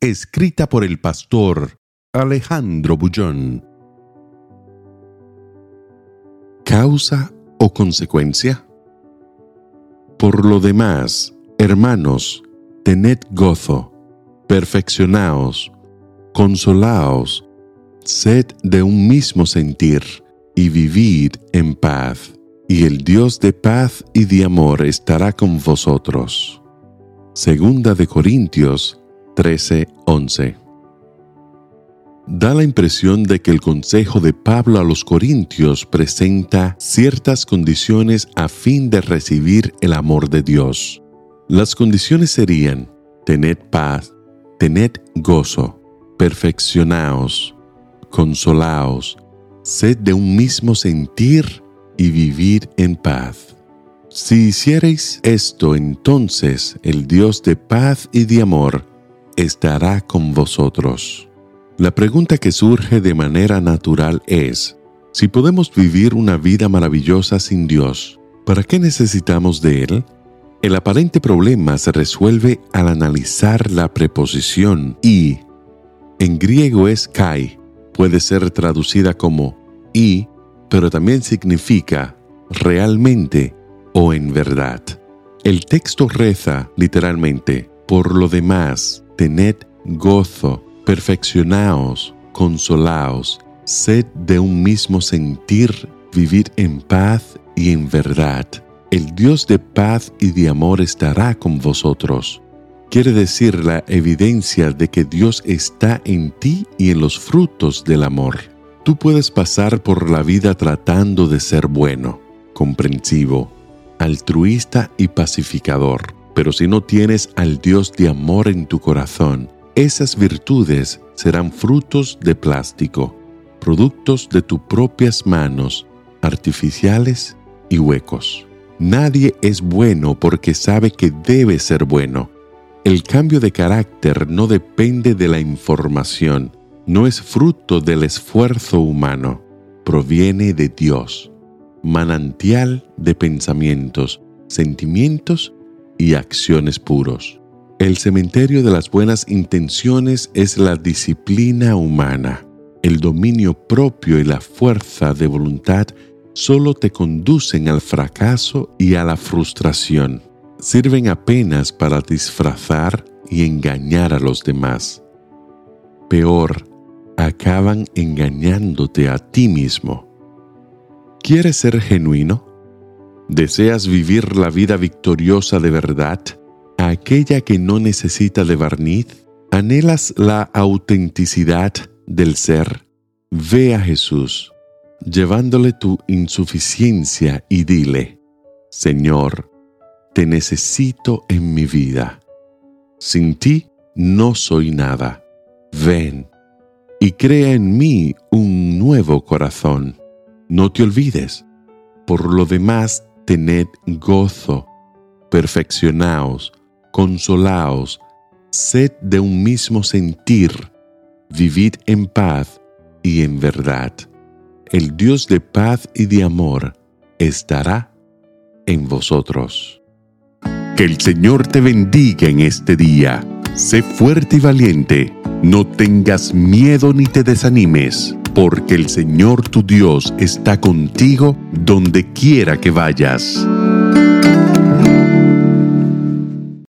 escrita por el pastor Alejandro Bullón. ¿Causa o consecuencia? Por lo demás, hermanos, tened gozo, perfeccionaos, consolaos, sed de un mismo sentir y vivid en paz, y el Dios de paz y de amor estará con vosotros. Segunda de Corintios 13:11. Da la impresión de que el consejo de Pablo a los Corintios presenta ciertas condiciones a fin de recibir el amor de Dios. Las condiciones serían, tened paz, tened gozo, perfeccionaos, consolaos, sed de un mismo sentir y vivir en paz. Si hiciereis esto, entonces el Dios de paz y de amor estará con vosotros. La pregunta que surge de manera natural es, si podemos vivir una vida maravillosa sin Dios, ¿para qué necesitamos de Él? El aparente problema se resuelve al analizar la preposición y. En griego es kai, puede ser traducida como y, pero también significa realmente o en verdad. El texto reza literalmente, por lo demás, tened gozo, perfeccionaos, consolaos, sed de un mismo sentir, vivir en paz y en verdad. El Dios de paz y de amor estará con vosotros. Quiere decir la evidencia de que Dios está en ti y en los frutos del amor. Tú puedes pasar por la vida tratando de ser bueno, comprensivo, altruista y pacificador pero si no tienes al Dios de amor en tu corazón, esas virtudes serán frutos de plástico, productos de tus propias manos, artificiales y huecos. Nadie es bueno porque sabe que debe ser bueno. El cambio de carácter no depende de la información, no es fruto del esfuerzo humano, proviene de Dios, manantial de pensamientos, sentimientos y acciones puros. El cementerio de las buenas intenciones es la disciplina humana. El dominio propio y la fuerza de voluntad solo te conducen al fracaso y a la frustración. Sirven apenas para disfrazar y engañar a los demás. Peor, acaban engañándote a ti mismo. ¿Quieres ser genuino? ¿Deseas vivir la vida victoriosa de verdad? Aquella que no necesita de barniz. ¿Anhelas la autenticidad del ser? Ve a Jesús, llevándole tu insuficiencia y dile, Señor, te necesito en mi vida. Sin ti no soy nada. Ven y crea en mí un nuevo corazón. No te olvides. Por lo demás, tened gozo, perfeccionaos, consolaos, sed de un mismo sentir, vivid en paz y en verdad. El Dios de paz y de amor estará en vosotros. Que el Señor te bendiga en este día. Sé fuerte y valiente. No tengas miedo ni te desanimes porque el Señor tu Dios está contigo donde quiera que vayas.